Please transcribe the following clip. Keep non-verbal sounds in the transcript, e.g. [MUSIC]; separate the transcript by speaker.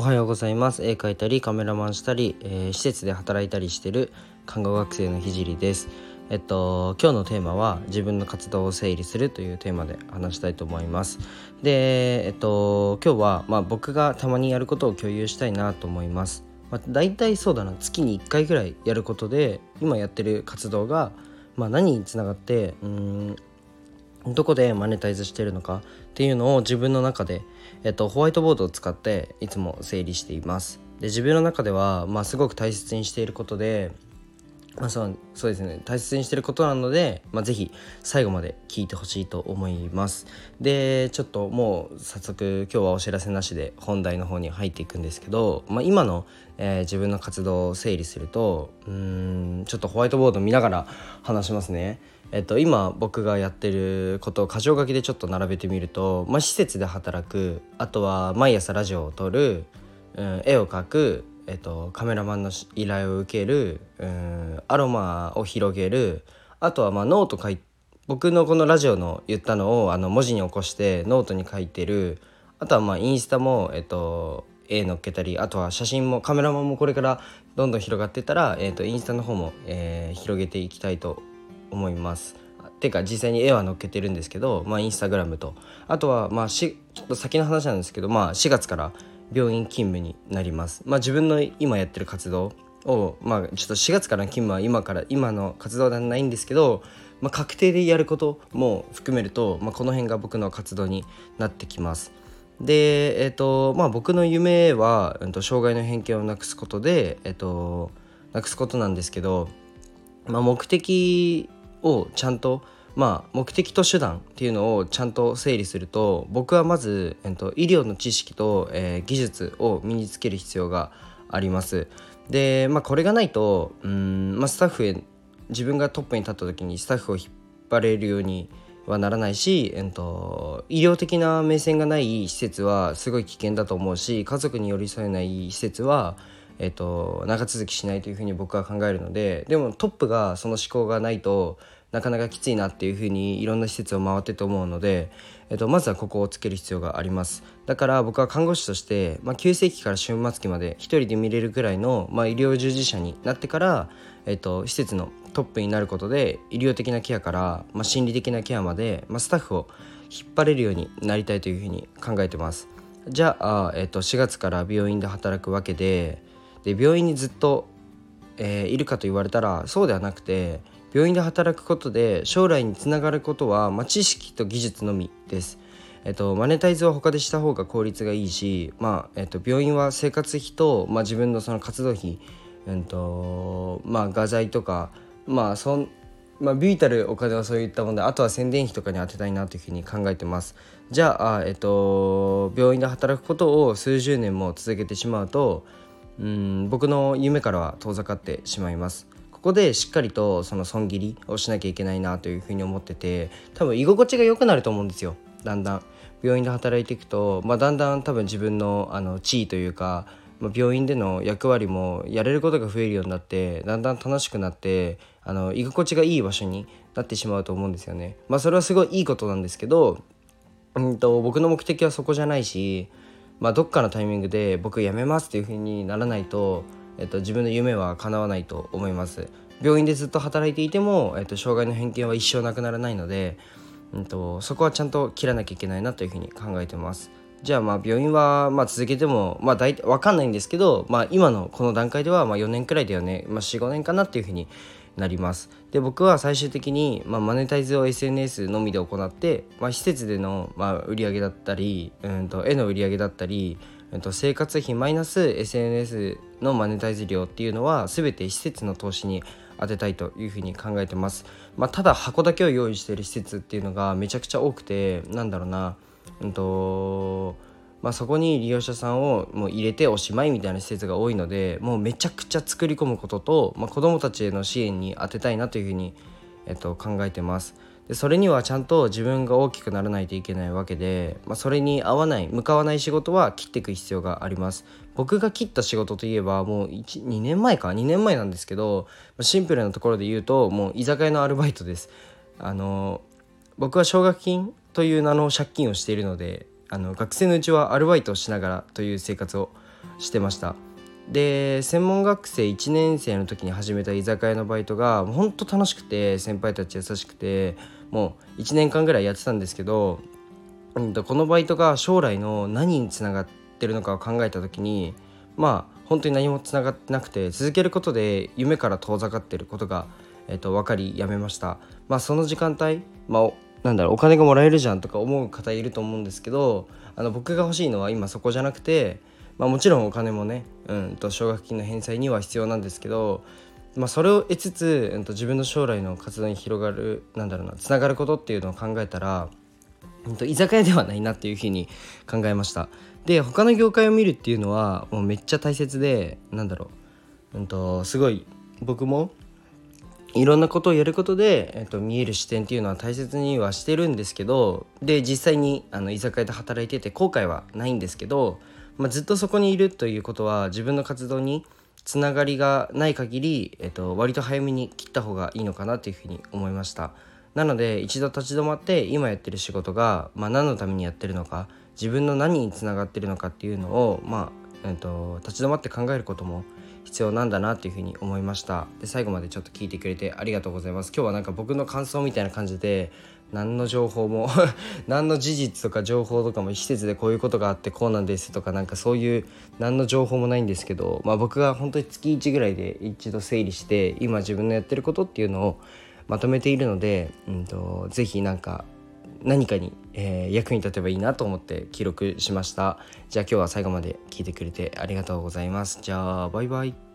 Speaker 1: おはようございます。絵描いたりカメラマンしたり、えー、施設で働いたりしてる看護学生のひじりです。えっと今日のテーマは自分の活動を整理するというテーマで話したいと思います。でえっと今日はまあ僕がたまにやることを共有したいなと思います。まあ、大体そうだな。月に1回ぐらいやることで今やってる活動が、まあ、何につながってうんどこでマネタイズしてるのかっていうのを自分の中で、えっと、ホワイトボードを使っていつも整理しています。で自分の中では、まあ、すごく大切にしていることで、まあ、そうそうですね大切にしていることなので、まあ、是非最後まで聞いてほしいと思います。でちょっともう早速今日はお知らせなしで本題の方に入っていくんですけど、まあ、今の、えー、自分の活動を整理するとうんちょっとホワイトボード見ながら話しますね。えっと、今僕がやってることを箇条書きでちょっと並べてみると、まあ、施設で働くあとは毎朝ラジオを撮る、うん、絵を描く、えっと、カメラマンの依頼を受ける、うん、アロマを広げるあとはまあノート書い僕のこのラジオの言ったのをあの文字に起こしてノートに書いてるあとはまあインスタも、えっと、絵乗っけたりあとは写真もカメラマンもこれからどんどん広がってったら、えっと、インスタの方も、えー、広げていきたいと思います。ていうか実際に絵は載っけてるんですけど、まあ、インスタグラムとあとはまあしちょっと先の話なんですけど、まあ、4月から病院勤務になります。まあ、自分の今やってる活動を、まあ、ちょっと4月からの勤務は今から今の活動ではないんですけど、まあ、確定でやることも含めると、まあ、この辺が僕の活動になってきます。で、えーとまあ、僕の夢は、えー、と障害の偏見をなくすことで、えーとなくすことなんですけど、まあ、目的をちゃんとまあ、目的と手段っていうのをちゃんと整理すると僕はまず、えっと、医療の知識と、えー、技術を身につける必要があります。で、まあ、これがないとうん、まあ、スタッフへ自分がトップに立った時にスタッフを引っ張れるようにはならないし、えっと、医療的な目線がない施設はすごい危険だと思うし家族に寄り添えない施設はえっと、長続きしないというふうに僕は考えるのででもトップがその思考がないとなかなかきついなっていうふうにいろんな施設を回ってと思うので、えっと、まずはここをつける必要があります。だから僕は看護師として、まあ、急性期から終末期まで1人で見れるぐらいの、まあ、医療従事者になってから、えっと、施設のトップになることで医療的なケアから、まあ、心理的なケアまで、まあ、スタッフを引っ張れるようになりたいというふうに考えてます。じゃあ、えっと、4月から病院で働くわけでで病院にずっと、えー、いるかと言われたらそうではなくて病院で働くことで将来につながることは、まあ、知識と技術のみです。えっと、マネタイズは他でした方が効率がいいし、まあえっと、病院は生活費と、まあ、自分のその活動費、うんとまあ、画材とか、まあそんまあ、ビータルお金はそういったものであとは宣伝費とかに充てたいなというふうに考えてますじゃあ、えっと、病院で働くことを数十年も続けてしまうとうん僕の夢からは遠ざかってしまいます。ここでしっかりとその損切りをしなきゃいけないなというふうに思ってて多分居心地が良くなると思うんですよ。だんだん。病院で働いていくと、まあ、だんだん多分自分のあの地位というか、まあ、病院での役割もやれることが増えるようになってだんだん楽しくなってあの居心地がいい場所になってしまうと思うんですよね。まあ、それはすごいいいことなんですけど、うんと僕の目的はそこじゃないしまあ、どっかのタイミングで僕辞めますっていう風にならないと、えっと、自分の夢は叶わないと思います。病院でずっと働いていても、えっと、障害の偏見は一生なくならないので、うんと、そこはちゃんと切らなきゃいけないなというふうに考えてます。じゃあまあ病院はまあ続けてもまあ大体分かんないんですけど、まあ、今のこの段階ではまあ4年くらいだよね、まあ、45年かなっていうふうになります。で僕は最終的に、まあ、マネタイズを SNS のみで行って、まあ、施設での、まあ、売り上げだったり、うんと、絵の売り上げだったり、うんと、生活費マイナス SNS のマネタイズ量っていうのは全て施設の投資に当てたいというふうに考えてます、まあ、ただ箱だけを用意してる施設っていうのがめちゃくちゃ多くてなんだろうなうんとまあ、そこに利用者さんをもう入れておしまいみたいな施設が多いのでもうめちゃくちゃ作り込むことと、まあ、子どもたちへの支援に充てたいなというふうに、えっと、考えてます。でそれにはちゃんと自分が大きくならないといけないわけで、まあ、それに合わない向かわない仕事は切っていく必要があります。僕が切った仕事といえばもう2年前か？2年前なんですけどシンプルなところで言うともう居酒屋のアルバイトです。あの僕は奨学金という名の借金をしているのであの学生のうちはアルバイトをしながらという生活をしてました。で専門学生1年生の時に始めた居酒屋のバイトがほんと楽しくて先輩たち優しくてもう1年間ぐらいやってたんですけど、うん、このバイトが将来の何につながってるのかを考えた時にまあ本当に何もつながってなくて続けることで夢から遠ざかってることが、えー、と分かりやめました。まあその時間帯、まあ、なんだろうお金がもらえるじゃんとか思う方いると思うんですけどあの僕が欲しいのは今そこじゃなくてまあ、もちろんお金もね、うんと奨学金の返済には必要なんですけど、まあ、それを得つつ、うんと自分の将来の活動に広がるなんだろうなつながることっていうのを考えたら、うん、と居酒屋ではないなっていうふうに考えました。で他の業界を見るっていうのはもうめっちゃ大切でなんだろう、うんと、すごい僕もいろんなことをやることで、えっと、見える視点っていうのは大切にはしてるんですけどで実際にあの居酒屋で働いてて後悔はないんですけどまあ、ずっとそこにいるということは自分の活動につながりがない限り、えっと、割と早めに切った方がいいのかなというふうに思いました。なので一度立ち止まって今やってる仕事が、まあ、何のためにやってるのか自分の何につながってるのかっていうのを、まあえっと、立ち止まって考えることも必要なんだなっていうふうに思いました。で最後までちょっと聞いてくれてありがとうございます。今日はなんか僕の感想みたいな感じで何の情報も [LAUGHS] 何の事実とか情報とかも施設でこういうことがあってこうなんですとかなんかそういう何の情報もないんですけど、まあ、僕が本当に月1ぐらいで一度整理して今自分のやってることっていうのをまとめているので、うんと、是非何か何かに、えー、役に立てばいいなと思って記録しました。じゃあ今日は最後まで聞いてくれてありがとうございます。じゃあバイバイ。